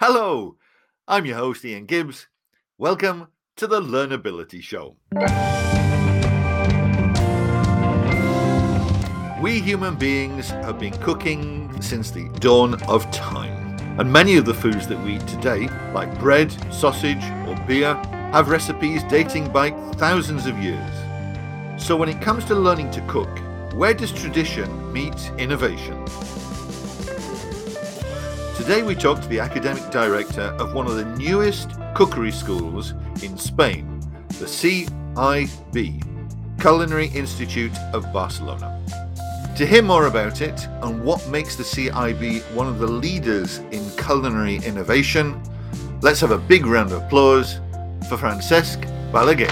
Hello, I'm your host, Ian Gibbs. Welcome to the Learnability Show. We human beings have been cooking since the dawn of time, and many of the foods that we eat today, like bread, sausage, or beer, have recipes dating back thousands of years. So, when it comes to learning to cook, where does tradition meet innovation? Today we talk to the academic director of one of the newest cookery schools in Spain, the CIB, Culinary Institute of Barcelona. To hear more about it and what makes the CIB one of the leaders in culinary innovation, let's have a big round of applause for Francesc Balagué.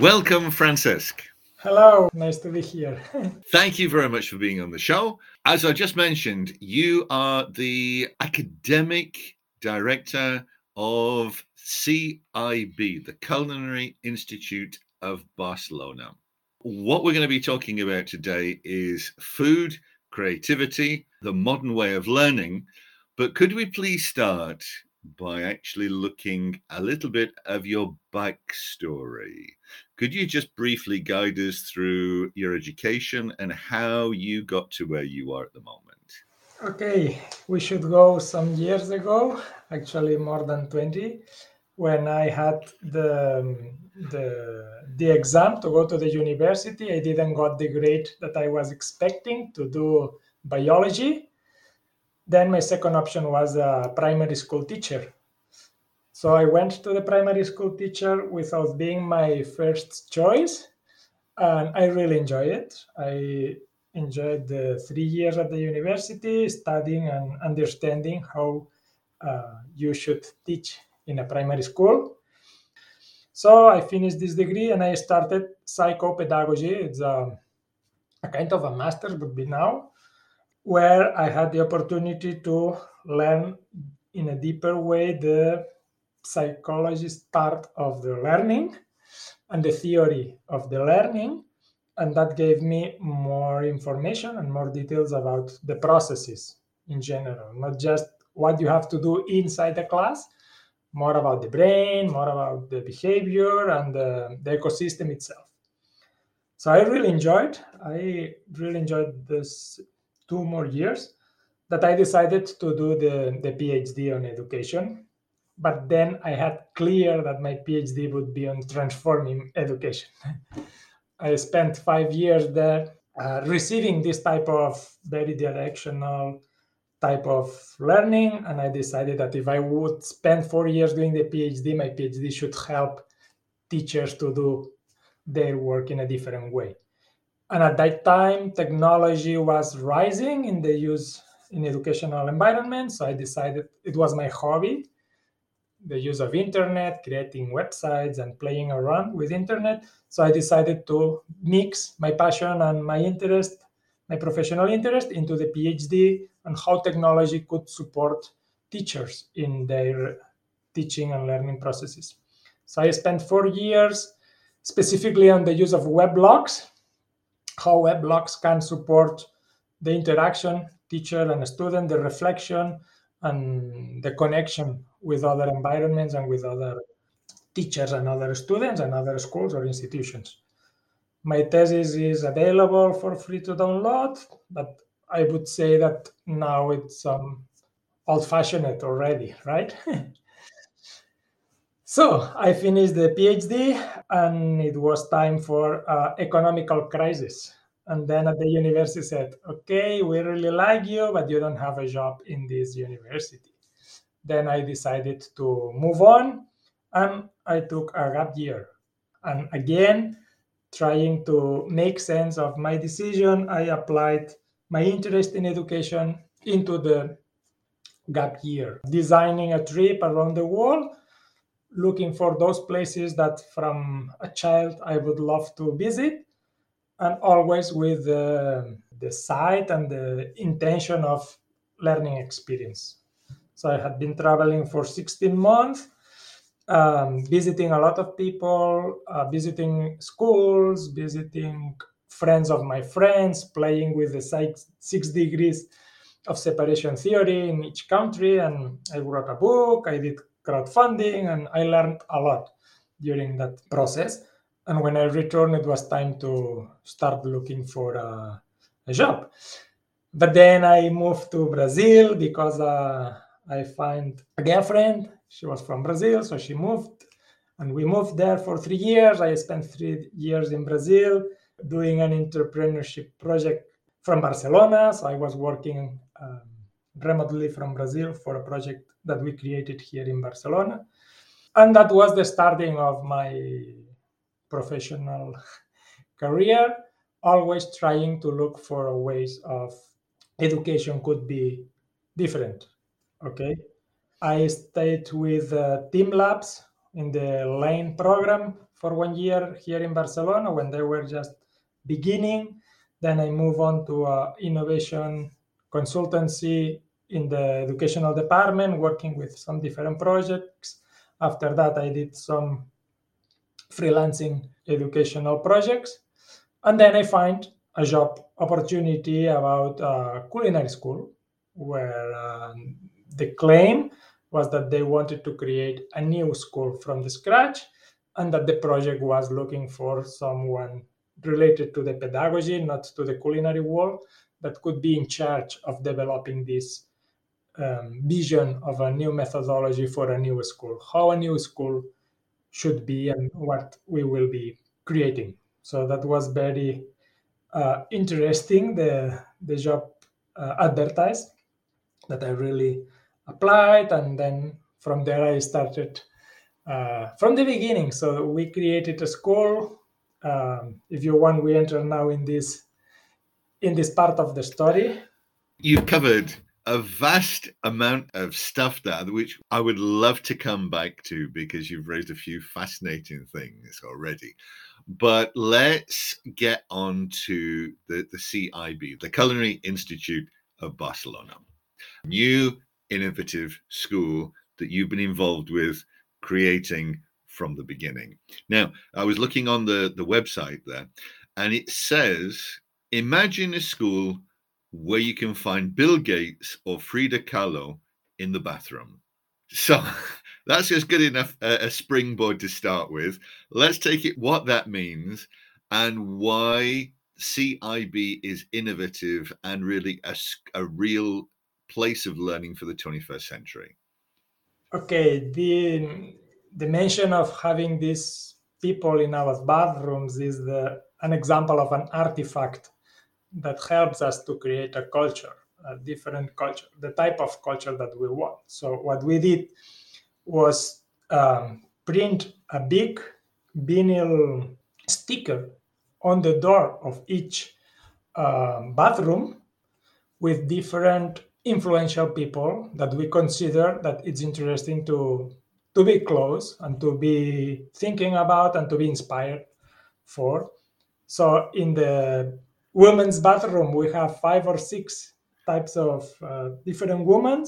Welcome, Francesc. Hello, nice to be here. Thank you very much for being on the show. As I just mentioned, you are the academic director of CIB, the Culinary Institute of Barcelona. What we're going to be talking about today is food, creativity, the modern way of learning. But could we please start by actually looking a little bit of your backstory? Could you just briefly guide us through your education and how you got to where you are at the moment? Okay, we should go some years ago, actually more than 20, when I had the, the, the exam to go to the university. I didn't got the grade that I was expecting to do biology. Then my second option was a primary school teacher so I went to the primary school teacher without being my first choice, and I really enjoyed it. I enjoyed the three years at the university studying and understanding how uh, you should teach in a primary school. So I finished this degree and I started psychopedagogy. It's a, a kind of a master's, would be now, where I had the opportunity to learn in a deeper way the psychologist part of the learning and the theory of the learning and that gave me more information and more details about the processes in general. Not just what you have to do inside the class more about the brain more about the behavior and the, the ecosystem itself. So i really enjoyed i really enjoyed this two more years that i decided to do the, the phd on education but then I had clear that my PhD would be on transforming education. I spent five years there uh, receiving this type of very directional type of learning, and I decided that if I would spend four years doing the PhD, my PhD should help teachers to do their work in a different way. And at that time, technology was rising in the use in educational environments. So I decided it was my hobby the use of internet, creating websites and playing around with internet. So I decided to mix my passion and my interest, my professional interest into the PhD on how technology could support teachers in their teaching and learning processes. So I spent four years specifically on the use of weblogs, how weblogs can support the interaction teacher and student, the reflection, and the connection with other environments and with other teachers and other students and other schools or institutions. My thesis is available for free to download, but I would say that now it's um, old fashioned already, right? so I finished the PhD and it was time for uh, economical crisis and then at the university said okay we really like you but you don't have a job in this university then i decided to move on and i took a gap year and again trying to make sense of my decision i applied my interest in education into the gap year designing a trip around the world looking for those places that from a child i would love to visit and always with the, the sight and the intention of learning experience. So I had been traveling for 16 months, um, visiting a lot of people, uh, visiting schools, visiting friends of my friends, playing with the six, degrees of separation theory in each country. And I wrote a book, I did crowdfunding, and I learned a lot during that process. And when I returned, it was time to start looking for a, a job. But then I moved to Brazil because uh, I find a girlfriend. She was from Brazil, so she moved. And we moved there for three years. I spent three years in Brazil doing an entrepreneurship project from Barcelona. So I was working um, remotely from Brazil for a project that we created here in Barcelona. And that was the starting of my professional career, always trying to look for ways of education could be different. Okay. I stayed with uh, Team Labs in the LEINN program for one year here in Barcelona when they were just beginning. Then I moved on to uh, innovation consultancy in the educational department, working with some different projects. After that, I did some freelancing educational projects. And then I find a job opportunity about a culinary school where um, the claim was that they wanted to create a new school from the scratch and that the project was looking for someone related to the pedagogy, not to the culinary world, that could be in charge of developing this um, vision of a new methodology for a new school, how a new school should be, and what we will be creating. So that was very uh, interesting, the, the job uh, advertised that I really applied. And then from there, I started uh, from the beginning. So we created a school. Um, if you want, we enter now in this in this part of the story. You've covered a vast amount of stuff there, which I would love to come back to because you've raised a few fascinating things already. But let's get on to the, the CIB, the Culinary Institute of Barcelona. New innovative school that you've been involved with creating from the beginning. Now, I was looking on the, the website there, and it says imagine a school where you can find Bill Gates or Frida Kahlo in the bathroom. So that's just good enough uh, a springboard to start with. Let's take it what that means and why CIB is innovative and really a, a real place of learning for the 21st century. Okay, the the mention of having these people in our bathrooms is the, an example of an artifact that helps us to create a culture, a different culture, the type of culture that we want. So what we did was um, print a big vinyl sticker on the door of each uh, bathroom with different influential people that we consider that it's interesting to to be close and to be thinking about and to be inspired for. So in the women's bathroom we have five or six types of uh, different women.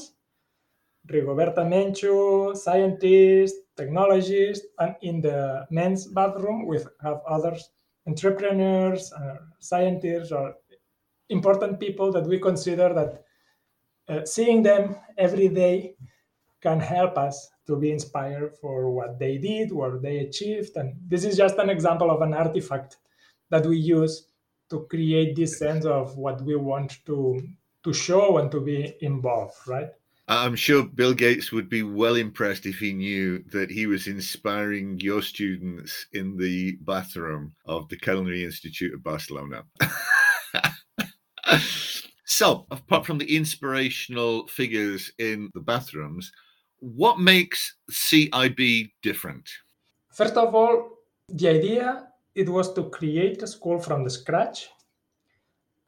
Rigoberta Menchú, scientist, technologist, and in the men's bathroom we have others, entrepreneurs, uh, scientists, or important people that we consider that uh, seeing them every day can help us to be inspired for what they did, what they achieved. And this is just an example of an artifact that we use to create this sense of what we want to to show and to be involved, right? I'm sure Bill Gates would be well impressed if he knew that he was inspiring your students in the bathroom of the Culinary Institute of Barcelona. so, apart from the inspirational figures in the bathrooms, what makes CIB different? First of all, the idea it was to create a school from the scratch,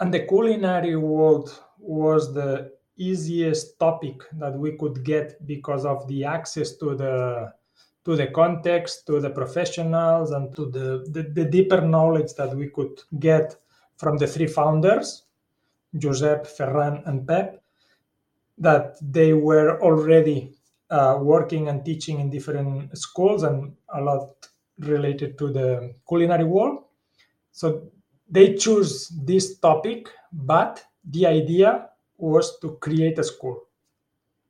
and the culinary world was the easiest topic that we could get because of the access to the to the context, to the professionals, and to the, the, the deeper knowledge that we could get from the three founders, Josep, Ferran, and Pep, that they were already uh, working and teaching in different schools and a lot related to the culinary world. So they choose this topic, but the idea was to create a school,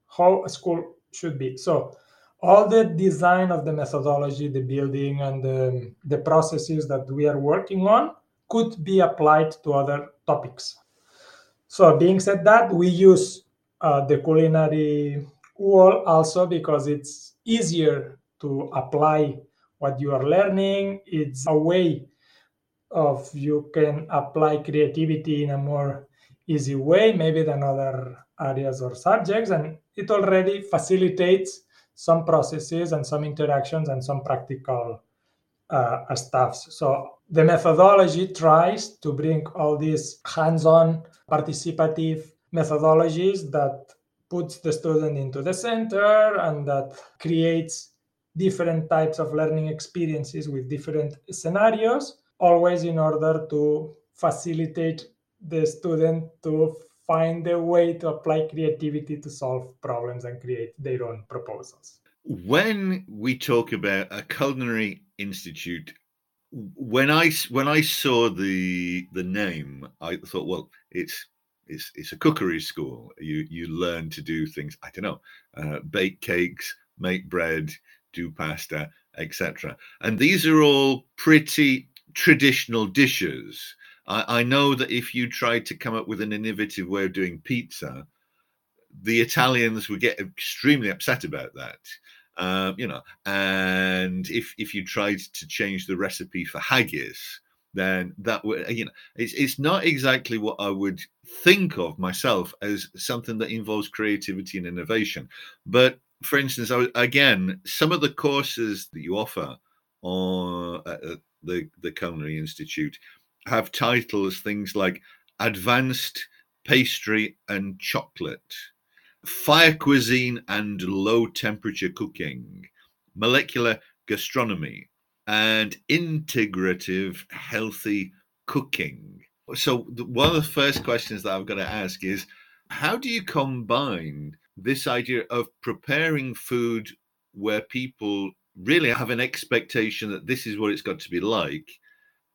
how a school should be. So all the design of the methodology, the building, and the, the processes that we are working on could be applied to other topics. So, being said that, we use uh, the culinary wall also because it's easier to apply what you are learning. It's a way of you can apply creativity in a more easy way, maybe than other areas or subjects, and it already facilitates some processes and some interactions and some practical uh, stuffs. So the methodology tries to bring all these hands-on participative methodologies that puts the student into the center and that creates different types of learning experiences with different scenarios always in order to facilitate the student to find a way to apply creativity to solve problems and create their own proposals. When we talk about a culinary institute, when I when I saw the the name, I thought, well, it's it's it's a cookery school. You you learn to do things. I don't know, uh, bake cakes, make bread, do pasta, etc. And these are all pretty traditional dishes. I, I know that if you tried to come up with an innovative way of doing pizza, the Italians would get extremely upset about that. Um, you know, and if if you tried to change the recipe for haggis, then that would you know it's it's not exactly what I would think of myself as something that involves creativity and innovation. But for instance, I, again, some of the courses that you offer on at the the Culinary Institute have titles things like advanced pastry and chocolate, fire cuisine and low temperature cooking, molecular gastronomy, and integrative healthy cooking. So, one of the first questions that I've got to ask is how do you combine this idea of preparing food where people really have an expectation that this is what it's got to be like?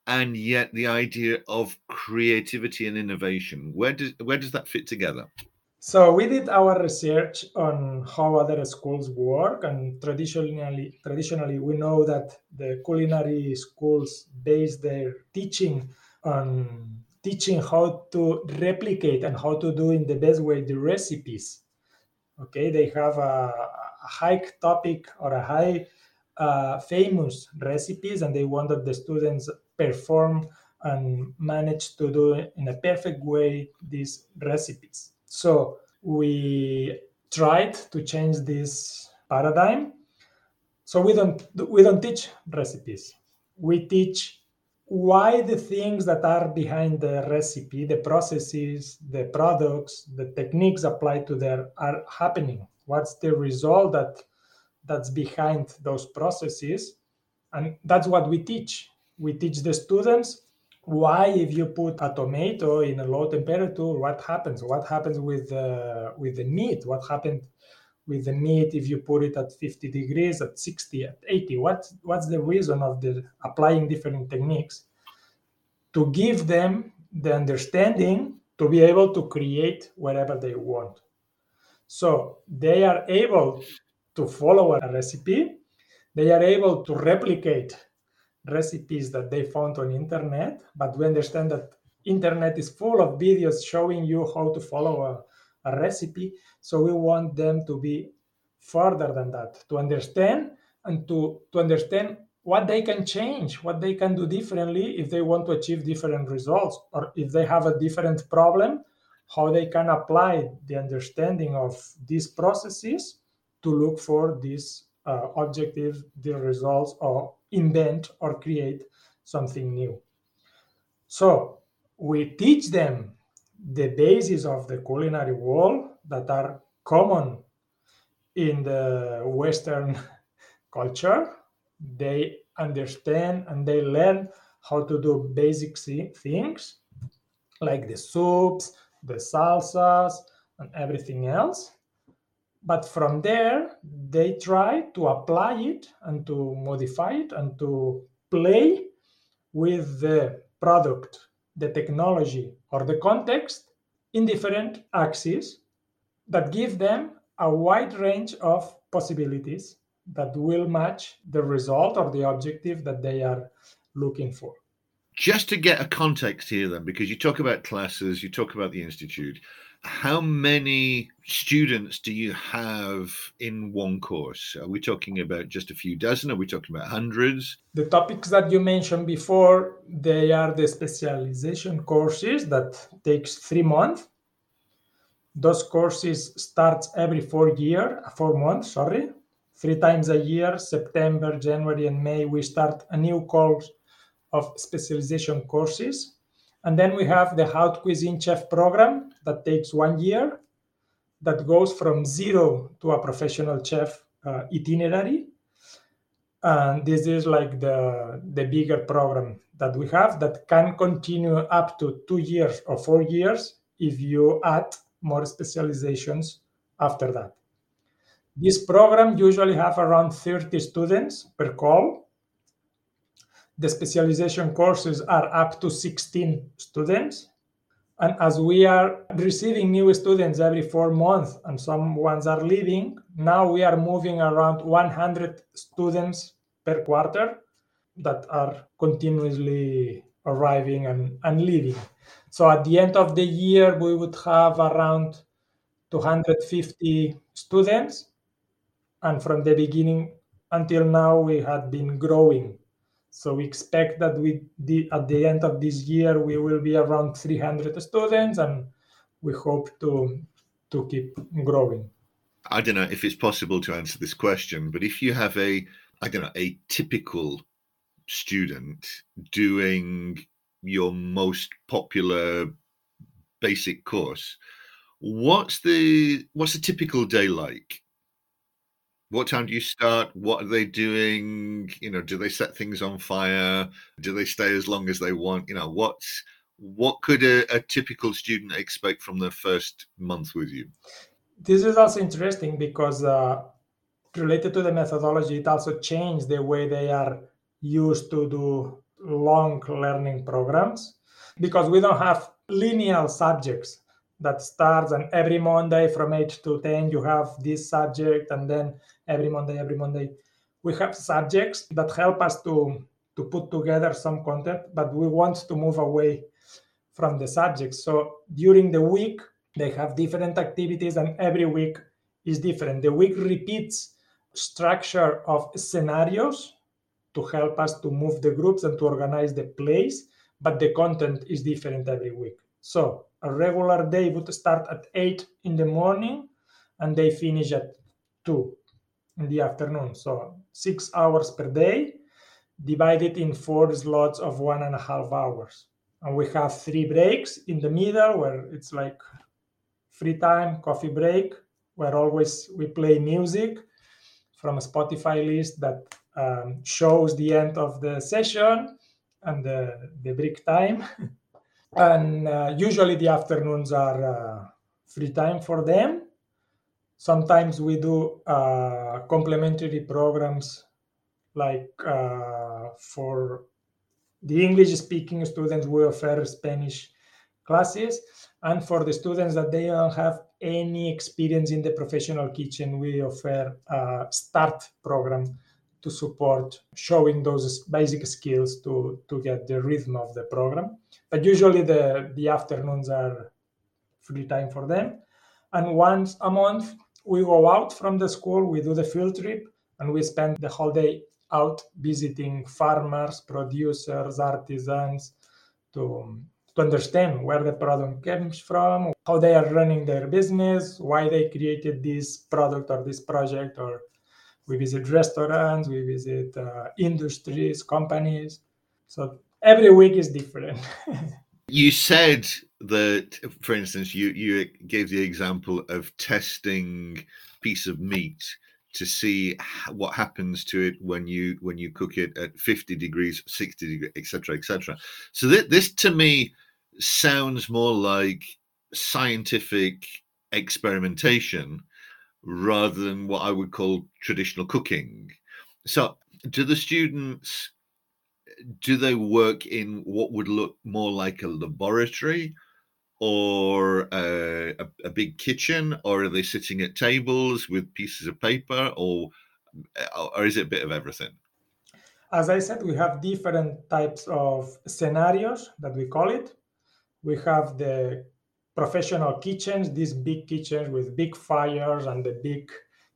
and yet the idea of creativity and innovation where does where does that fit together so we did our research on how other schools work and traditionally traditionally we know that the culinary schools base their teaching on teaching how to replicate and how to do in the best way the recipes okay they have a, a high topic or a high uh, famous recipes and they want that the students perform and manage to do in a perfect way these recipes. So we tried to change this paradigm. So we don't we don't teach recipes. We teach why the things that are behind the recipe, the processes, the products, the techniques applied to there are happening. What's the result that that's behind those processes? And that's what we teach we teach the students why if you put a tomato in a low temperature what happens? What happens with uh, with the meat? What happened with the meat if you put it at 50 degrees at 60 at 80 what what's the reason of the applying different techniques to give them the understanding to be able to create whatever they want? So they are able to follow a recipe. They are able to replicate recipes that they found on internet but we understand that internet is full of videos showing you how to follow a, a recipe. So we want them to be further than that to understand and to to understand what they can change what they can do differently if they want to achieve different results or if they have a different problem how they can apply the understanding of these processes to look for these uh, objectives the results or invent or create something new. So we teach them the basis of the culinary world that are common in the Western culture. They understand and they learn how to do basic things like the soups, the salsas, and everything else. But from there, they try to apply it and to modify it and to play with the product the technology or the context in different axes that give them a wide range of possibilities that will match the result or the objective that they are looking for. Just to get a context here, then, because you talk about classes, you talk about the institute, how many students do you have in one course? Are we talking about just a few dozen? Are we talking about hundreds? The topics that you mentioned before, they are the specialization courses that takes three months. Those courses starts every four year, four months, sorry. Three times a year, September, January, and May, we start a new course of specialization courses. And then we have the Haute Cuisine Chef program that takes one year, that goes from zero to a professional chef uh, itinerary. And this is like the, the bigger program that we have that can continue up to two years or four years if you add more specializations after that. This program usually have around 30 students per call. The specialization courses are up to 16 students. And as we are receiving new students every four months and some ones are leaving, now we are moving around 100 students per quarter that are continuously arriving and, and leaving. So at the end of the year, we would have around 250 students. And from the beginning until now, we had been growing. So we expect that we the, at the end of this year, we will be around 300 students, and we hope to to keep growing. I don't know if it's possible to answer this question, but if you have a I don't know a typical student doing your most popular basic course, what's the what's a typical day like? What time do you start? What are they doing? You know, do they set things on fire? Do they stay as long as they want? You know, what's what could a, a typical student expect from their first month with you? This is also interesting because uh, related to the methodology, it also changed the way they are used to do long learning programs because we don't have linear subjects that starts and every monday from 8 to 10 you have this subject and then every monday every monday. We have subjects that help us to to put together some content but we want to move away from the subjects. So during the week they have different activities and every week is different. The week repeats structure of scenarios to help us to move the groups and to organize the plays, but the content is different every week. So a regular day would start at 8 in the morning and they finish at 2 in the afternoon. So six hours per day, divided in four slots of one and a half hours. And we have three breaks in the middle where it's like free time, coffee break, where always we play music from a Spotify list that um, shows the end of the session and the, the break time. and uh, usually the afternoons are uh, free time for them. Sometimes we do uh, complementary programs like uh, for the English speaking students, we offer Spanish classes. And for the students that they don't have any experience in the professional kitchen, we offer a START program to support showing those basic skills to, to get the rhythm of the program. But usually the, the afternoons are free time for them. And once a month, we go out from the school, we do the field trip, and we spend the whole day out visiting farmers, producers, artisans to, to understand where the product comes from, how they are running their business, why they created this product or this project or we visit restaurants we visit uh, industries companies so every week is different you said that for instance you you gave the example of testing piece of meat to see what happens to it when you when you cook it at 50 degrees 60 degrees etc etc so th- this to me sounds more like scientific experimentation rather than what I would call traditional cooking. So, do the students do they work in what would look more like a laboratory or a, a, a, big kitchen, or are they sitting at tables with pieces of paper, or or is it a bit of everything? As I said, we have different types of scenarios that we call it. We have the professional kitchens, these big kitchens with big fires and the big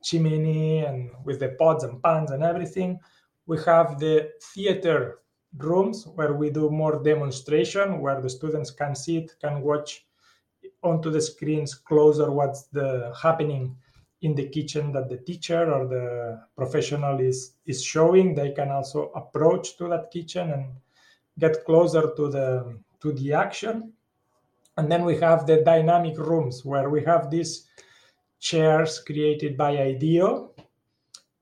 chimney and with the pots and pans and everything. We have the theater rooms where we do more demonstration, where the students can sit, can watch onto the screens closer what's the happening in the kitchen that the teacher or the professional is is showing. They can also approach to that kitchen and get closer to the to the action. And then we have the dynamic rooms where we have these chairs created by IDEO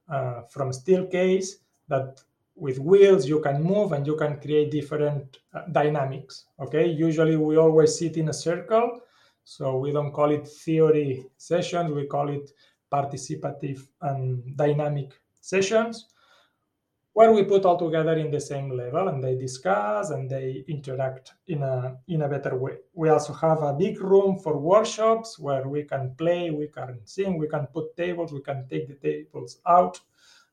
uh, from Steelcase that with wheels you can move and you can create different uh, dynamics okay? Usually we always sit in a circle so we don't call it theory sessions we call it participative and dynamic sessions where we put all together in the same level and they discuss and they interact in a in a better way. We also have a big room for workshops where we can play we can sing we can put tables we can take the tables out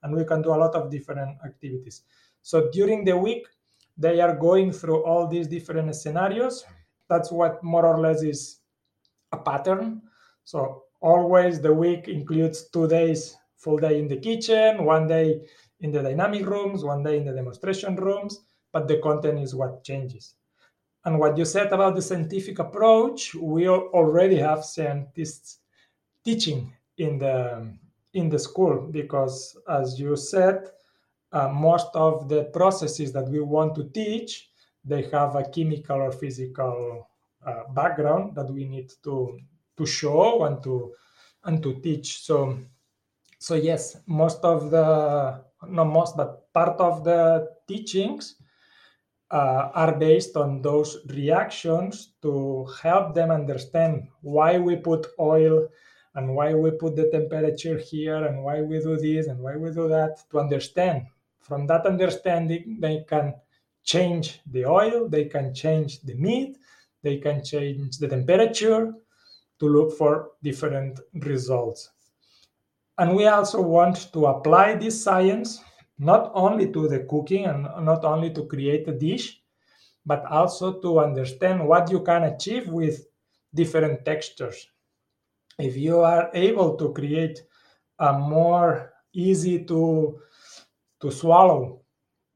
and we can do a lot of different activities. So during the week, they are going through all these different scenarios. That's what more or less is a pattern. So always the week includes two days, full day in the kitchen, one day in the dynamic rooms, one day in the demonstration rooms, but the content is what changes. And what you said about the scientific approach, we already have scientists teaching in the in the school because, as you said, uh, most of the processes that we want to teach they have a chemical or physical uh, background that we need to to show and to and to teach. So so yes, most of the not most but part of the teachings uh, are based on those reactions to help them understand why we put oil and why we put the temperature here and why we do this and why we do that to understand. From that understanding, they can change the oil, they can change the meat, they can change the temperature to look for different results. And we also want to apply this science not only to the cooking and not only to create a dish, but also to understand what you can achieve with different textures if you are able to create a more easy to to swallow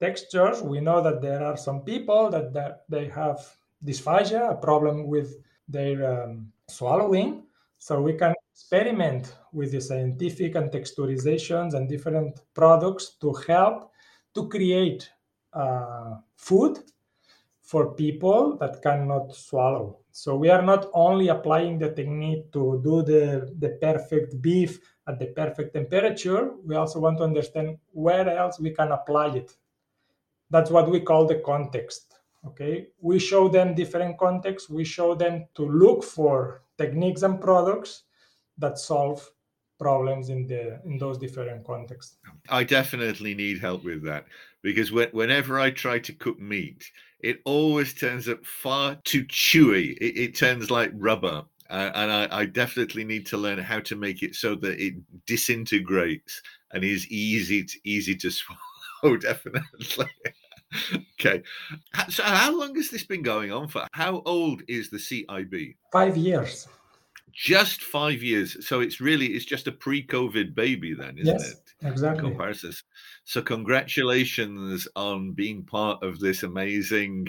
textures we know that there are some people that, that they have dysphagia a problem with their um, swallowing. So we can experiment with the scientific and texturizations and different products to help to create uh, food for people that cannot swallow. So we are not only applying the technique to do the, the perfect beef at the perfect temperature, we also want to understand where else we can apply it. That's what we call the context. Okay, we show them different contexts. We show them to look for techniques and products that solve problems in the in those different contexts. I definitely need help with that because when, whenever I try to cook meat, it always turns up far too chewy. It, it turns like rubber. Uh, and I, I, definitely need to learn how to make it so that it disintegrates and is easy to easy to swallow. Definitely. okay. So, how long has this been going on for? How old is the CIB? Five years. Just five years. So it's really it's just a pre-COVID baby, then, isn't yes, it? Exactly. Comparisons. So congratulations on being part of this amazing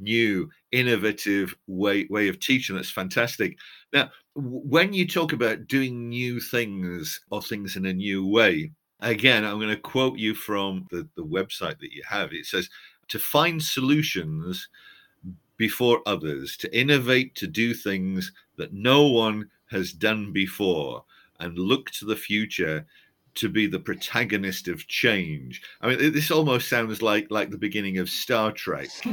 new innovative way way of teaching that's fantastic now when you talk about doing new things or things in a new way again i'm going to quote you from the, the website that you have it says to find solutions before others to innovate to do things that no one has done before and look to the future to be the protagonist of change. I mean, this almost sounds like like the beginning of Star Trek.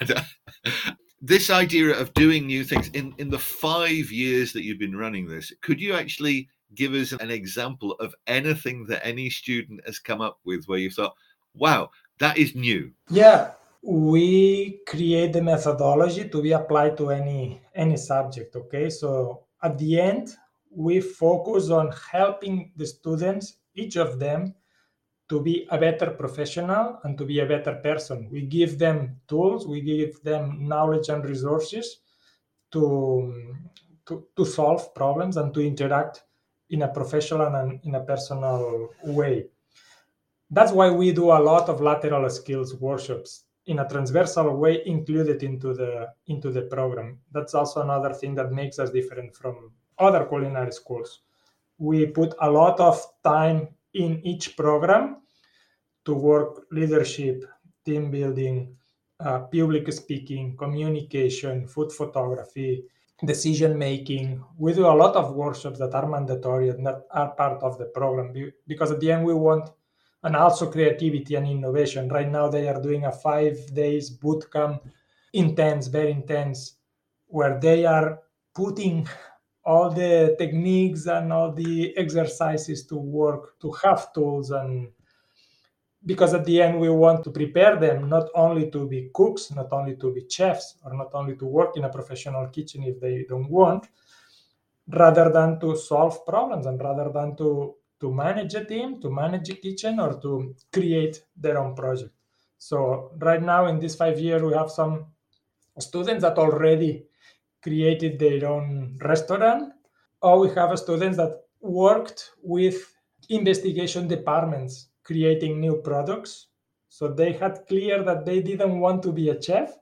this idea of doing new things in in the five years that you've been running this, could you actually give us an example of anything that any student has come up with where you thought, "Wow, That is new. Yeah, we create the methodology to be applied to any any subject. Okay, so at the end, we focus on helping the students, each of them, to be a better professional and to be a better person. We give them tools, we give them knowledge and resources to, to, to solve problems and to interact in a professional and in a personal way. That's why we do a lot of lateral skills workshops in a transversal way included into the into the program. That's also another thing that makes us different from other culinary schools. We put a lot of time in each program to work leadership, team building, uh, public speaking, communication, food photography, decision making. We do a lot of workshops that are mandatory and that are part of the program because at the end we want and also creativity and innovation. Right now they are doing a five days boot camp, intense, very intense, where they are putting all the techniques and all the exercises to work to have tools and because at the end we want to prepare them not only to be cooks not only to be chefs or not only to work in a professional kitchen if they don't want rather than to solve problems and rather than to to manage a team to manage a kitchen or to create their own project so right now in this five years we have some students that already created their own restaurant or we have students that worked with investigation departments creating new products. So they had clear that they didn't want to be a chef.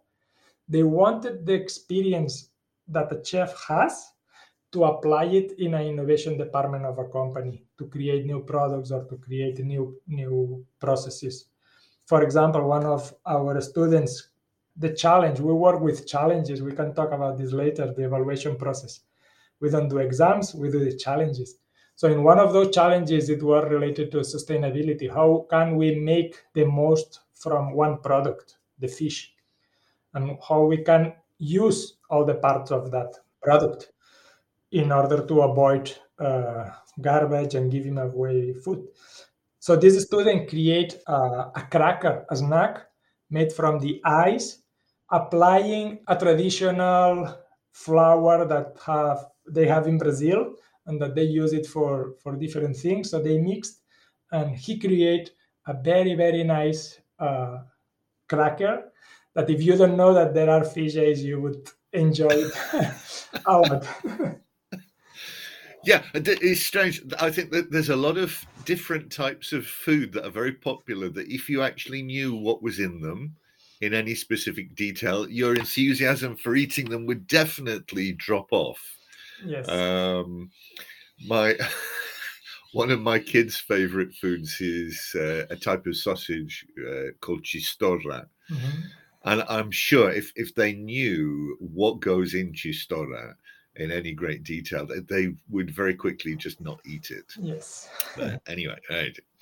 They wanted the experience that a chef has to apply it in an innovation department of a company to create new products or to create new new processes. For example, one of our students, the challenge, we work with challenges. We can talk about this later, the evaluation process. We don't do exams, we do the challenges. So in one of those challenges, it was related to sustainability. How can we make the most from one product, the fish, and how we can use all the parts of that product in order to avoid uh, garbage and giving away food. So this student create uh, a cracker, a snack made from the ice, applying a traditional flour that have they have in Brazil and that they use it for for different things. So they mixed, and he create a very very nice uh, cracker that if you don't know that there are fish eggs, you would enjoy it a lot. yeah, it's strange. I think that there's a lot of different types of food that are very popular. That if you actually knew what was in them in any specific detail, your enthusiasm for eating them would definitely drop off. Yes. Um, my one of my kids' favorite foods is uh, a type of sausage uh, called chistorra. Mm-hmm. And I'm sure if, if they knew what goes in chistorra in any great detail, they would very quickly just not eat it. Yes. But anyway,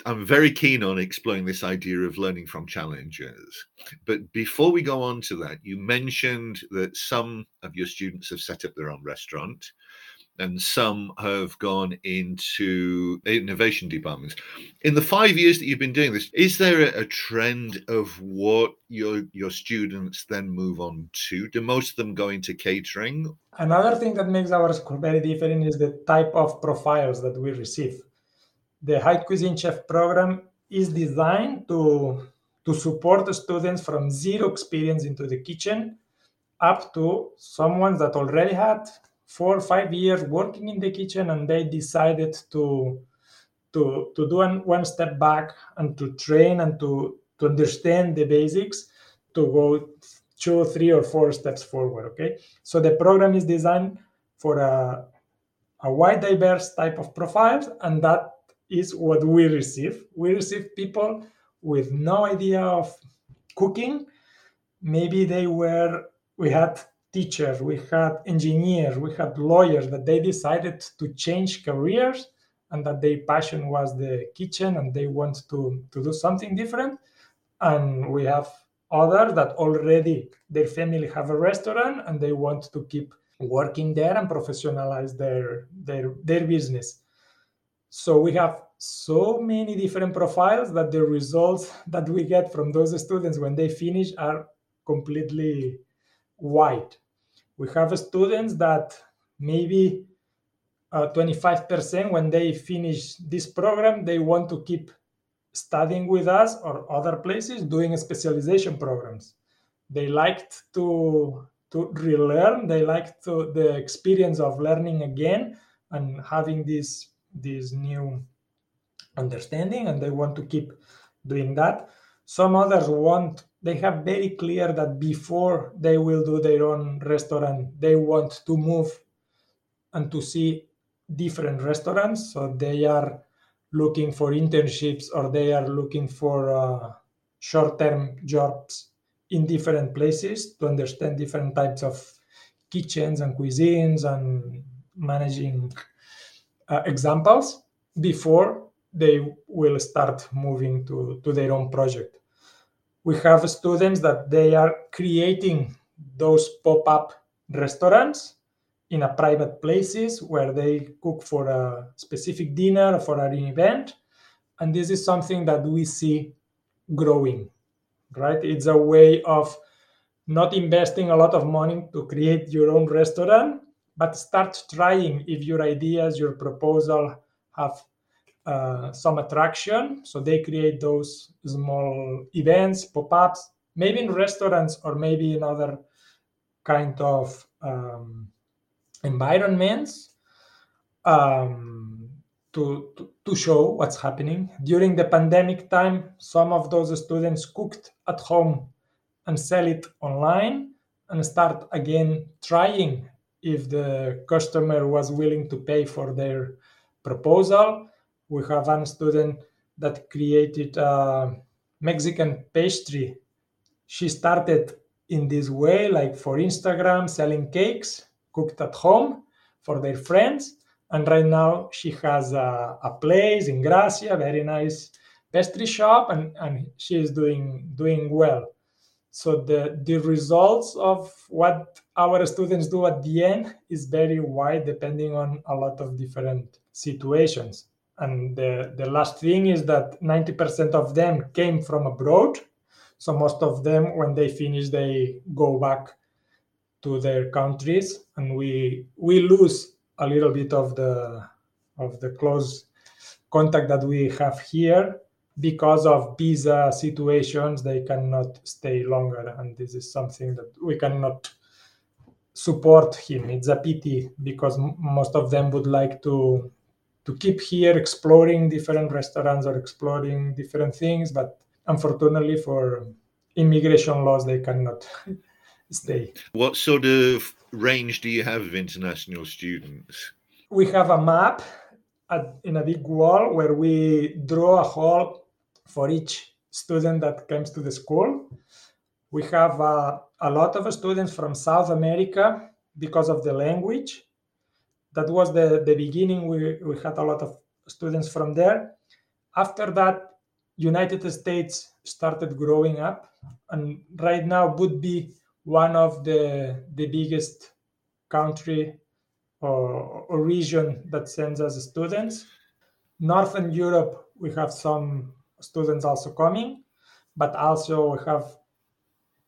I'm very keen on exploring this idea of learning from challenges. But before we go on to that, you mentioned that some of your students have set up their own restaurant and some have gone into innovation departments. In the five years that you've been doing this, is there a, trend of what your your students then move on to? Do most of them go into catering? Another thing that makes our school very different is the type of profiles that we receive. The High Cuisine Chef program is designed to to support students from zero experience into the kitchen up to someone that already had four or five years working in the kitchen and they decided to to to do an, one step back and to train and to to understand the basics to go two three or four steps forward okay? So the program is designed for a, a wide diverse type of profiles and that is what we receive. We receive people with no idea of cooking. Maybe they were we had we had engineers, we had lawyers that they decided to change careers and that their passion was the kitchen and they want to, to do something different. And we have others that already their family have a restaurant and they want to keep working there and professionalize their their their business. So we have so many different profiles that the results that we get from those students when they finish are completely wide. We have students that maybe uh, 25% when they finish this program, they want to keep studying with us or other places doing specialization programs. They liked to to relearn. They liked to, the experience of learning again and having this this new understanding, and they want to keep doing that. Some others want they have very clear that before they will do their own restaurant, they want to move and to see different restaurants. So they are looking for internships or they are looking for uh, short-term jobs in different places to understand different types of kitchens and cuisines and managing uh, examples before they will start moving to, to their own project. We have students that they are creating those pop-up restaurants in a private places where they cook for a specific dinner for an event and this is something that we see growing right it's a way of not investing a lot of money to create your own restaurant but start trying if your ideas your proposal have uh, some attraction so they create those small events pop-ups maybe in restaurants or maybe in other kind of um, environments um, to, to, to show what's happening. During the pandemic time, some of those students cooked at home and sell it online and start again trying if the customer was willing to pay for their proposal. We have one student that created a Mexican pastry. She started in this way, like for Instagram, selling cakes cooked at home for their friends. And right now she has a, a place in Gracia, very nice pastry shop, and, and she is doing doing well. So the, the results of what our students do at the end is very wide depending on a lot of different situations. And the, the last thing is that 90% of them came from abroad. So most of them, when they finish, they go back to their countries. And we we lose a little bit of the of the close contact that we have here. Because of visa situations they cannot stay longer. And this is something that we cannot support him. It's a pity because most of them would like to to keep here exploring different restaurants or exploring different things but unfortunately for immigration laws they cannot stay. What sort of range do you have of international students? We have a map at, in a big wall where we draw a hole for each student that comes to the school. We have uh, a lot of students from South America because of the language. That was the, the beginning. We, we had a lot of students from there. After that, United States started growing up, and right now would be one of the the biggest country or, or region that sends us students. Northern Europe, we have some students also coming, but also we have.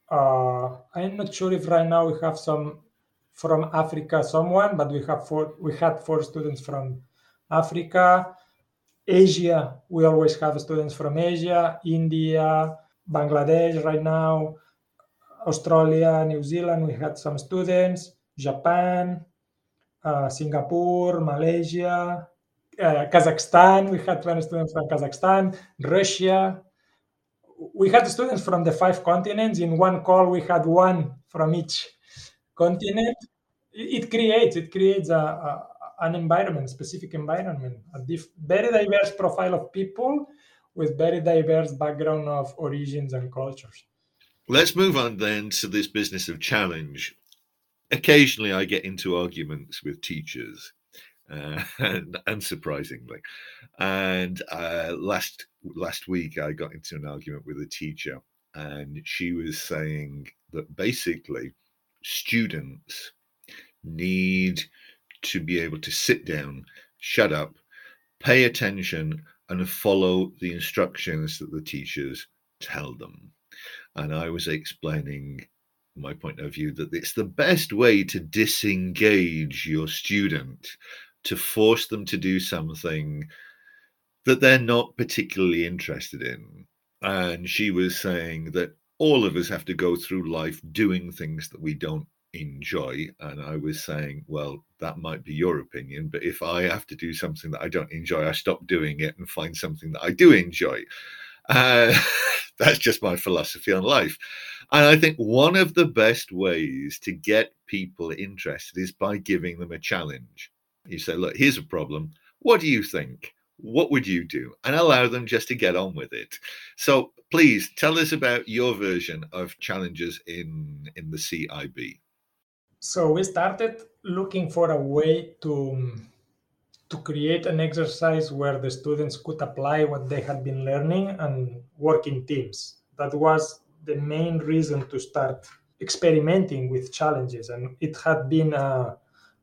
Uh, I'm not sure if right now we have some from Africa, someone, but we have four. We had four students from Africa, Asia. We always have students from Asia, India, Bangladesh. Right now, Australia, New Zealand, we had some students, Japan, uh, Singapore, Malaysia, uh, Kazakhstan, we had one student from Kazakhstan, Russia. We had students from the five continents. In one call, we had one from each continent. It creates it creates a, a an environment, specific environment, a diff- very diverse profile of people with very diverse background of origins and cultures. Let's move on then to this business of challenge. Occasionally, I get into arguments with teachers, uh, and unsurprisingly. And uh, last last week, I got into an argument with a teacher, and she was saying that basically students need to be able to sit down, shut up, pay attention and follow the instructions that the teachers tell them. And I was explaining my point of view that it's the best way to disengage your student to force them to do something that they're not particularly interested in. And she was saying that all of us have to go through life doing things that we don't enjoy. And I was saying, well, that might be your opinion, but if I have to do something that I don't enjoy, I stop doing it and find something that I do enjoy. Uh, that's just my philosophy on life. And I think one of the best ways to get people interested is by giving them a challenge. You say, look, here's a problem. What do you think? What would you do? And allow them just to get on with it. So please tell us about your version of challenges in, in the CIB. So we started looking for a way to to create an exercise where the students could apply what they had been learning and work in teams. That was the main reason to start experimenting with challenges. And it had been a,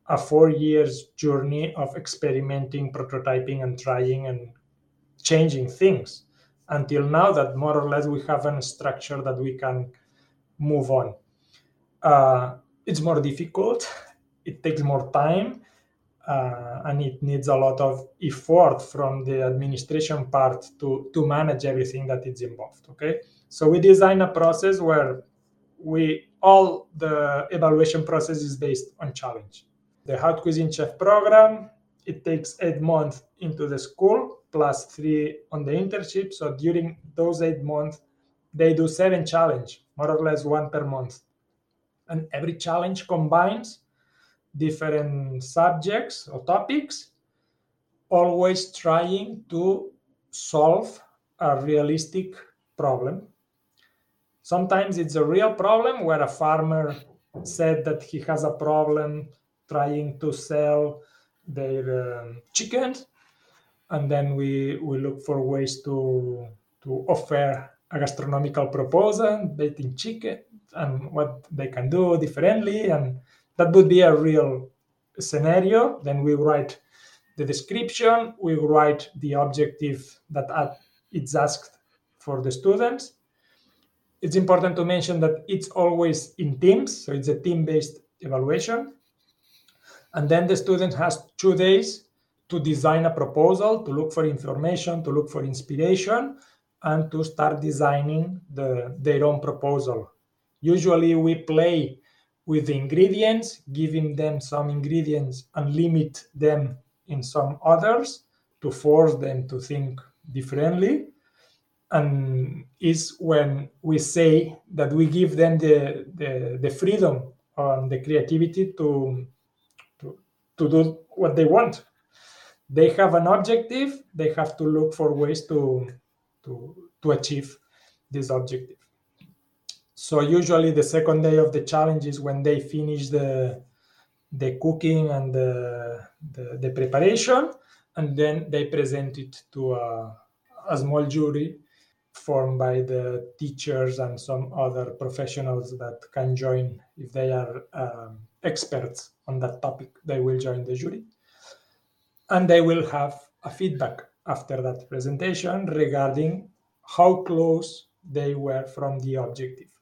a four years journey of experimenting, prototyping, and trying and changing things until now that more or less we have a structure that we can move on. Uh, it's more difficult, it takes more time, uh, and it needs a lot of effort from the administration part to to manage everything that is involved okay? So we design a process where we all the evaluation process is based on challenge. The haute cuisine chef program it takes eight months into the school plus three on the internship. So during those eight months they do seven challenge more or less one per month and every challenge combines different subjects or topics, always trying to solve a realistic problem. Sometimes it's a real problem where a farmer said that he has a problem trying to sell their um, chickens, and then we, we look for ways to, to offer a gastronomical proposal in chicken and what they can do differently and that would be a real scenario. Then we write the description, we write the objective that it's asked for the students. It's important to mention that it's always in teams, so it's a team-based evaluation. And then the student has two days to design a proposal, to look for information, to look for inspiration, and to start designing the, their own proposal. Usually we play with the ingredients, giving them some ingredients and limit them in some others to force them to think differently. And is when we say that we give them the, the, the freedom and the creativity to, to, to do what they want. They have an objective, they have to look for ways to, to, to achieve this objective. So usually the second day of the challenge is when they finish the the cooking and the, the, the preparation, and then they present it to a, a small jury formed by the teachers and some other professionals that can join if they are um, experts on that topic they will join the jury. And they will have a feedback after that presentation regarding how close they were from the objective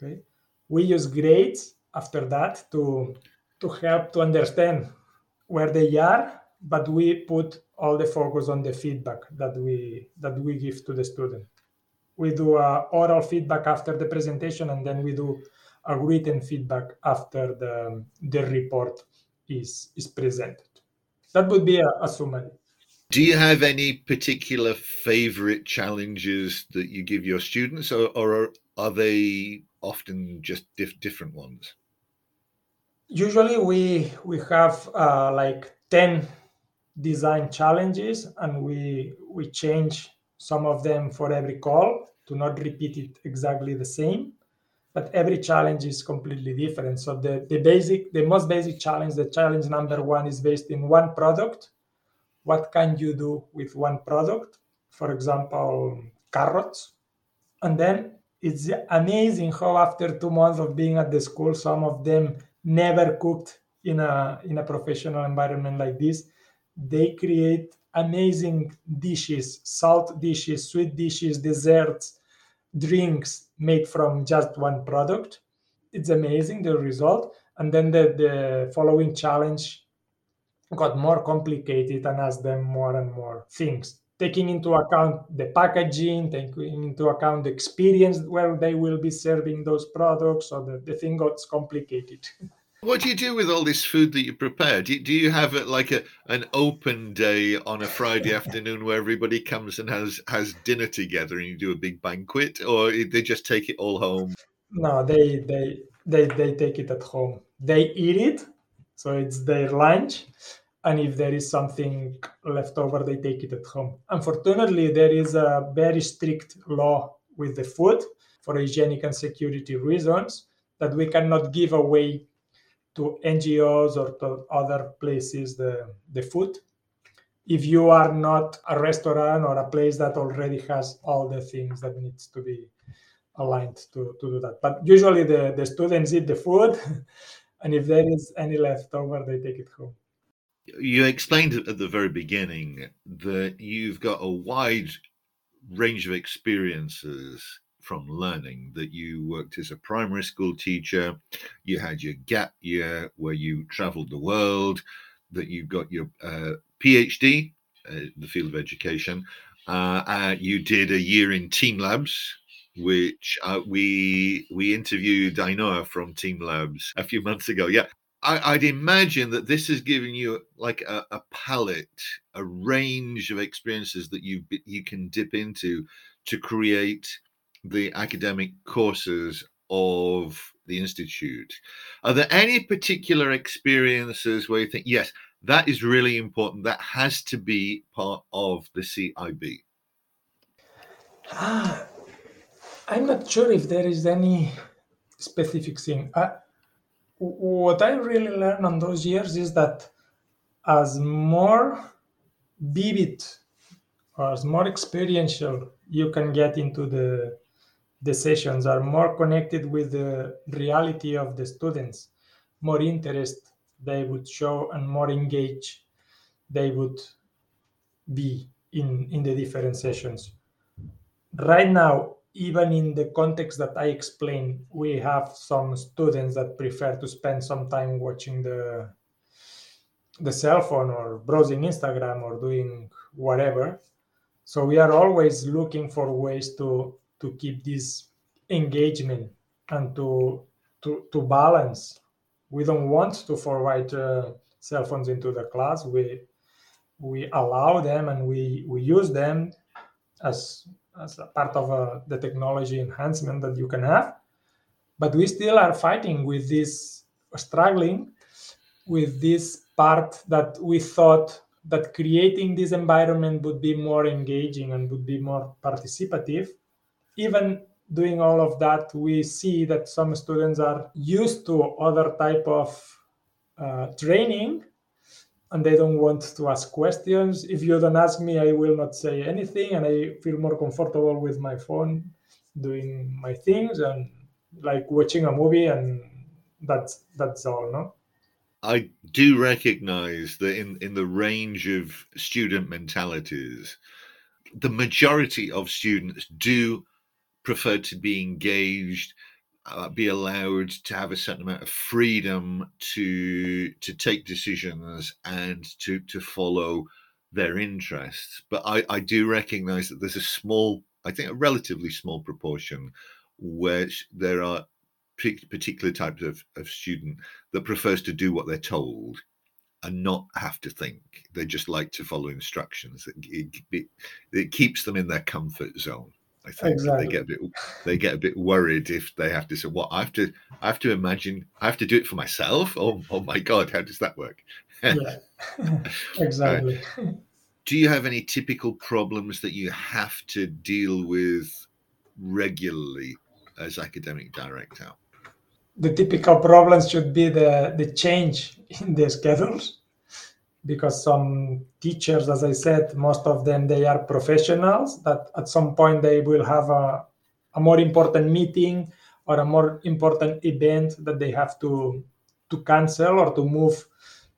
Okay, we use grades after that to to help to understand where they are, but we put all the focus on the feedback that we that we give to the student. We do a oral feedback after the presentation, and then we do a written feedback after the the report is is presented. That would be a, a summary. Do you have any particular favorite challenges that you give your students, or, or are they often just dif- different ones? Usually, we we have uh, like ten design challenges, and we we change some of them for every call to not repeat it exactly the same. But every challenge is completely different. So the, the basic, the most basic challenge, the challenge number one is based in one product. What can you do with one product? For example, carrots. And then it's amazing how after two months of being at the school, some of them never cooked in a in a professional environment like this. They create amazing dishes, salt dishes, sweet dishes, desserts, drinks made from just one product. It's amazing the result. And then the, the following challenge got more complicated and asked them more and more things, taking into account the packaging, taking into account the experience where they will be serving those products. So the, the thing gets complicated. What do you do with all this food that you prepare? Do you, do you have it like a an open day on a Friday afternoon where everybody comes and has has dinner together and you do a big banquet, or they just take it all home? No, they they they they take it at home. They eat it, so it's their lunch, and if there is something left over, they take it at home. Unfortunately, there is a very strict law with the food for hygienic and security reasons that we cannot give away to NGOs or to other places the, the food. If you are not a restaurant or a place that already has all the things that needs to be aligned to, to do that. But usually the, the students eat the food and if there is any leftover, they take it home. You explained at the very beginning that you've got a wide range of experiences from learning that you worked as a primary school teacher, you had your gap year where you traveled the world, that you got your uh, PhD, uh, the field of education. Uh, uh, you did a year in Team Labs, which uh, we we interviewed Ainhoa from Team Labs a few months ago. Yeah, I, would imagine that this has given you like a, a, palette, a range of experiences that you you can dip into to create the academic courses of the institute. Are there any particular experiences where you think, yes, that is really important, that has to be part of the CIB? Ah, I'm not sure if there is any specific thing. Uh, what I really learned on those years is that as more vivid or as more experiential you can get into the the sessions are more connected with the reality of the students, more interest they would show and more engaged they would be in, in the different sessions. Right now, even in the context that I explained, we have some students that prefer to spend some time watching the the cell phone or browsing Instagram or doing whatever. So we are always looking for ways to to keep this engagement and to to to balance. We don't want to forward uh, cell phones into the class. We we allow them and we we use them as as a part of uh, the technology enhancement that you can have. But we still are fighting with this, struggling with this part that we thought that creating this environment would be more engaging and would be more participative even doing all of that, we see that some students are used to other type of uh, training and they don't want to ask questions. If you don't ask me, I will not say anything, and I feel more comfortable with my phone doing my things and like watching a movie, and that's that's all, no. I do recognize that in, in the range of student mentalities, the majority of students do prefer to be engaged, uh, be allowed to have a certain amount of freedom to to take decisions and to to follow their interests. But I, I do recognise that there's a small, I think, a relatively small proportion where there are particular types of, of student that prefers to do what they're told and not have to think. They just like to follow instructions. It, it, it, keeps them in their comfort zone. I think exactly. they get a bit they get a bit worried if they have to say, "What I have to I have to imagine I have to do it for myself." Oh, oh my God, how does that work? yeah, exactly. Uh, do you have any typical problems that you have to deal with regularly as academic director? The typical problems should be the the change in the schedules because some teachers, as I said, most of them they are professionals that at some point they will have a, a more important meeting or a more important event that they have to to cancel or to move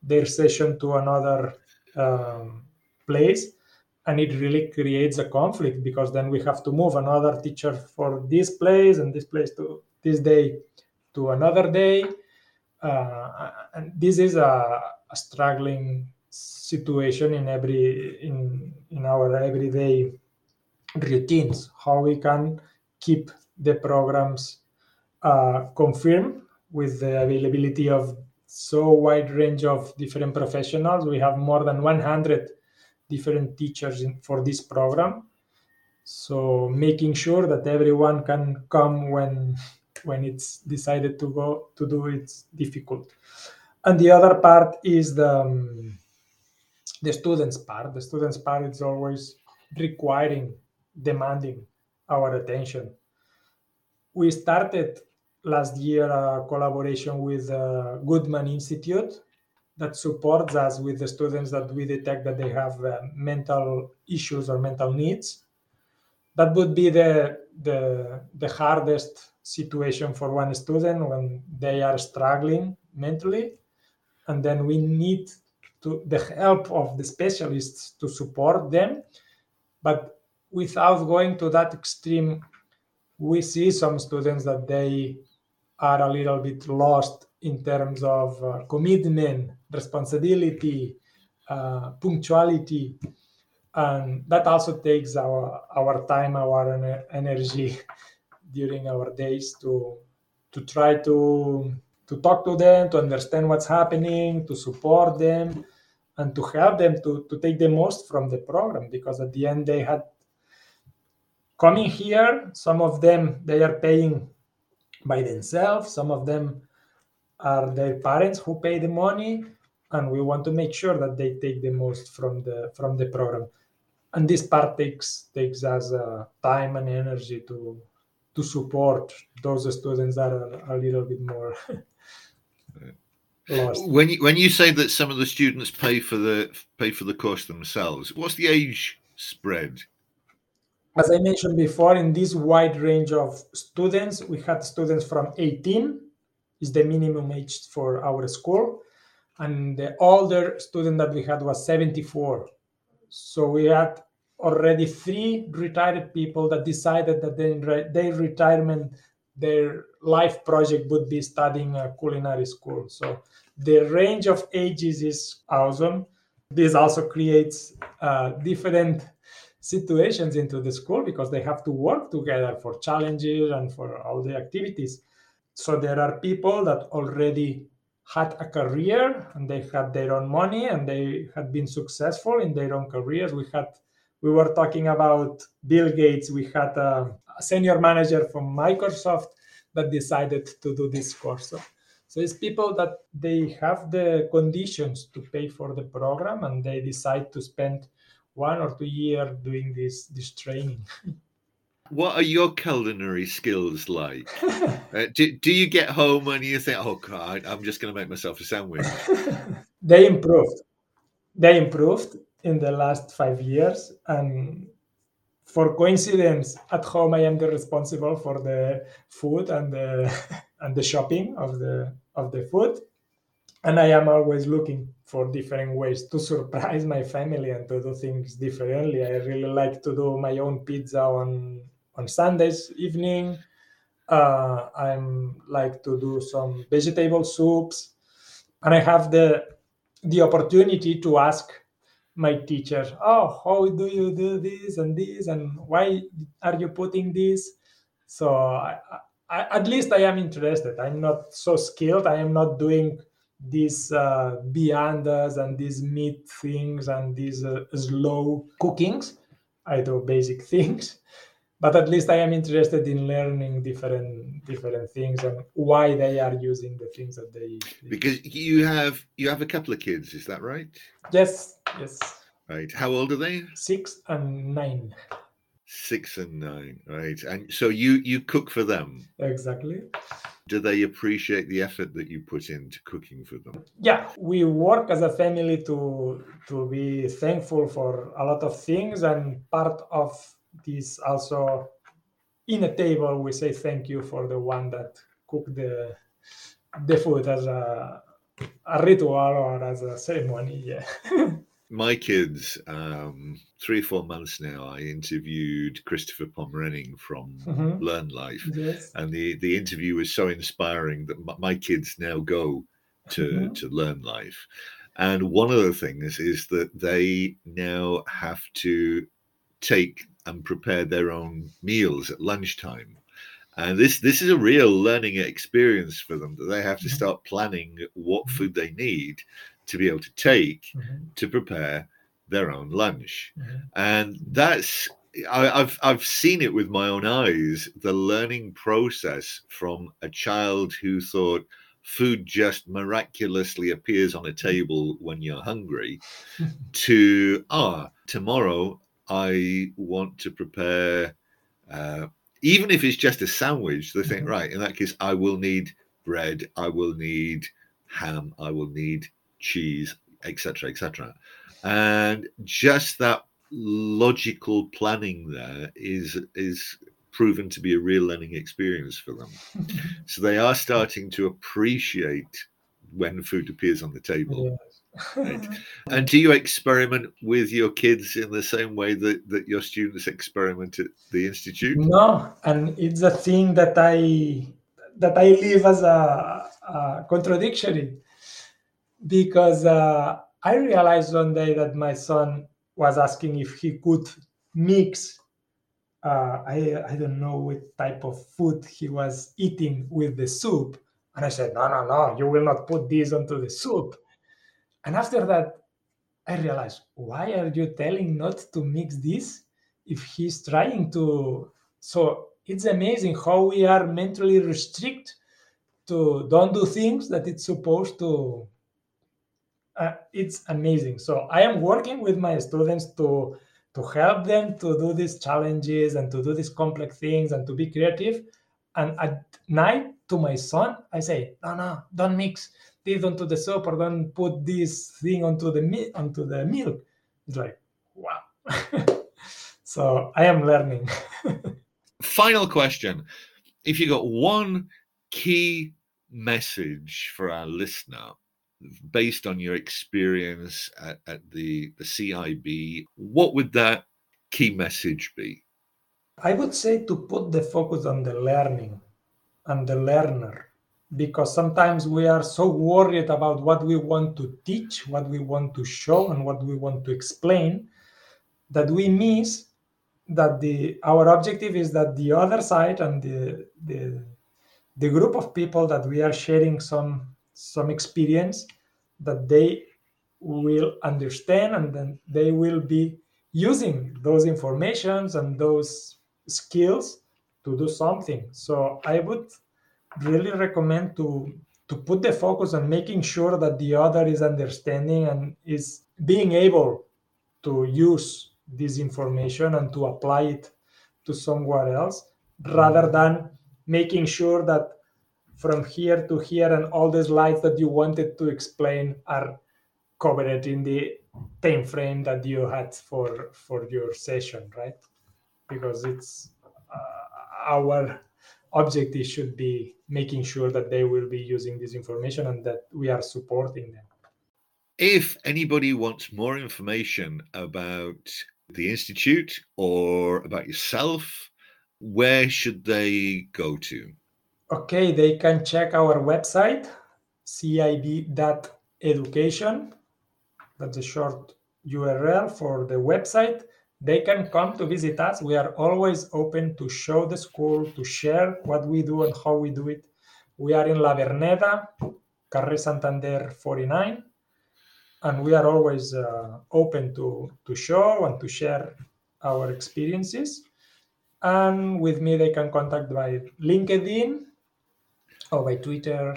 their session to another um, place. And it really creates a conflict because then we have to move another teacher for this place and this place to this day to another day. Uh, and this is a, a, struggling situation in every in in our everyday routines how we can keep the programs uh, confirmed with the availability of so wide range of different professionals. We have more than 100 different teachers in, for this program. So making sure that everyone can come when when it's decided to go to do it's difficult. And the other part is the um, the students part. The students part is always requiring demanding our attention. We started last year a collaboration with uh, goodman institute that supports us with the students that we detect that they have uh, mental issues or mental needs. That would be the the the hardest situation for one student when they are struggling mentally. And then we need to the help of the specialists to support them. But without going to that extreme we see some students that they are a little bit lost in terms of uh, commitment responsibility uh, punctuality. And that also takes our our time our energy during our days to to try to to talk to them to understand what's happening to support them and to help them to, to take the most from the program because at the end they had coming here some of them they are paying by themselves some of them are their parents who pay the money and we want to make sure that they take the most from the from the program and this part takes takes us uh, time and energy to to support those students that are a little bit more. Uh, when you, when you say that some of the students pay for the pay for the course themselves, what's the age spread? As I mentioned before, in this wide range of students, we had students from 18 is the minimum age for our school, and the older student that we had was 74. So we had already three retired people that decided that their retirement their life project would be studying a culinary school. So the range of ages is awesome this also creates uh, different situations into the school because they have to work together for challenges and for all the activities. So there are people that already had a career and they had their own money and they had been successful in their own careers. We had we were talking about Bill Gates. We had a, a senior manager from Microsoft that decided to do this course. So, it's people that they have the conditions to pay for the program and they decide to spend one or two years doing this this training. What are your culinary skills like? uh, do, do you get home and you think, oh God, I'm just going to make myself a sandwich? they improved. They improved in the last five years. And for coincidence, at home I am the responsible for the food and the and the shopping of the of the food. And I am always looking for different ways to surprise my family and to do things differently. I really like to do my own pizza on on Sundays evening. Uh, I'm like to do some vegetable soups, and I have the the opportunity to ask my teacher oh how do you do this and this and why are you putting this? So I, I, at least i am interested. I'm not so skilled. I am not doing these uh, viandas and these meat things and these uh, slow cookings. I do basic things but at least i am interested in learning different different things and why they are using the things that they, they because you have you have a couple of kids is that right? Yes yes. Right. How old are they? Six and nine. Six and nine right. And so you you cook for them? Exactly. Do they appreciate the effort that you put into cooking for them? Yeah we work as a family to to be thankful for a lot of things and part of this also in a table we say thank you for the one that cooked the the food as a a ritual or as a ceremony yeah my kids, um, three or four months now, I interviewed Christopher Pommerening from Mhm. Learn Life. Yes. And the, the interview was so inspiring that my, my kids now go to, Mhm. to Learn Life. And one of the things is that they now have to take and prepare their own meals at lunchtime. And this this is a real learning experience for them that they have to Mhm. start planning what food they need to be able to take Mhm. to prepare their own lunch. Mhm. And that's I, I've I've seen it with my own eyes, the learning process from a child who thought food just miraculously appears on a table when you're hungry to ah tomorrow I want to prepare uh, even if it's just a sandwich, they think, Mhm. right, in that case, I will need bread, I will need ham, I will need cheese, etc., etc. And just that logical planning there is is proven to be a real learning experience for them. So they are starting to appreciate when food appears on the table. Yes. Right. And do you experiment with your kids in the same way that, that your students experiment at the institute? No, and it's a thing that I that I live as a, a contradictory because uh, I realized one day that my son was asking if he could mix. Uh, I I don't know what type of food he was eating with the soup, and I said, no, no, no, you will not put this onto the soup. And after that, I realized, why are you telling not to mix this if he's trying to? So it's amazing how we are mentally restrict to don't do things that it's supposed to. Uh, it's amazing. So I am working with my students to to help them to do these challenges and to do these complex things and to be creative. And at night to my son, I say, no, no, don't mix this onto the soap or don't put this thing onto the mi- onto the milk. It's like, wow. so I am learning. Final question. If you got one key message for our listener based on your experience at, at the, the CIB, what would that key message be? I would say to put the focus on the learning and the learner because sometimes we are so worried about what we want to teach, what we want to show, and what we want to explain that we miss that the our objective is that the other side and the the, the group of people that we are sharing some some experience that they will understand and then they will be using those informations and those skills to do something. So i would really recommend to to put the focus on making sure that the other is understanding and is being able to use this information and to apply it to somewhere else rather than making sure that from here to here and all the slides that you wanted to explain are covered in the time frame that you had for for your session right? Because it's uh, our objective should be making sure that they will be using this information and that we are supporting them. If anybody wants more information about the Institute or about yourself, where should they go to? okay they can check our website cib.education that's a short url for the website they can come to visit us. We are always open to show the school to share what we do and how we do it. We are in la verneda carre santander 49 and we are always uh, open to to show and to share our experiences. And with me they can contact by linkedin or by twitter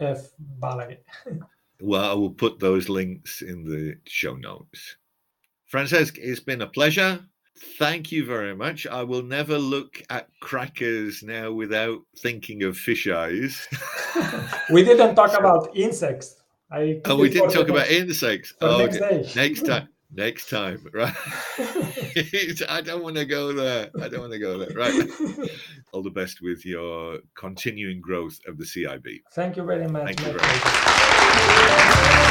f. Balagué. Well, I will put those links in the show notes. Francesc, it's been a pleasure. Thank you very much. I will never look at crackers now without thinking of fish eyes. we didn't talk about insects i oh, and we didn't talk about insects. Oh, next okay. next time. Next time. Right. I don't want to go there. I don't want to go there. Right. All the best with your continuing growth of the CIB. thank you very much Thank you very pleasure.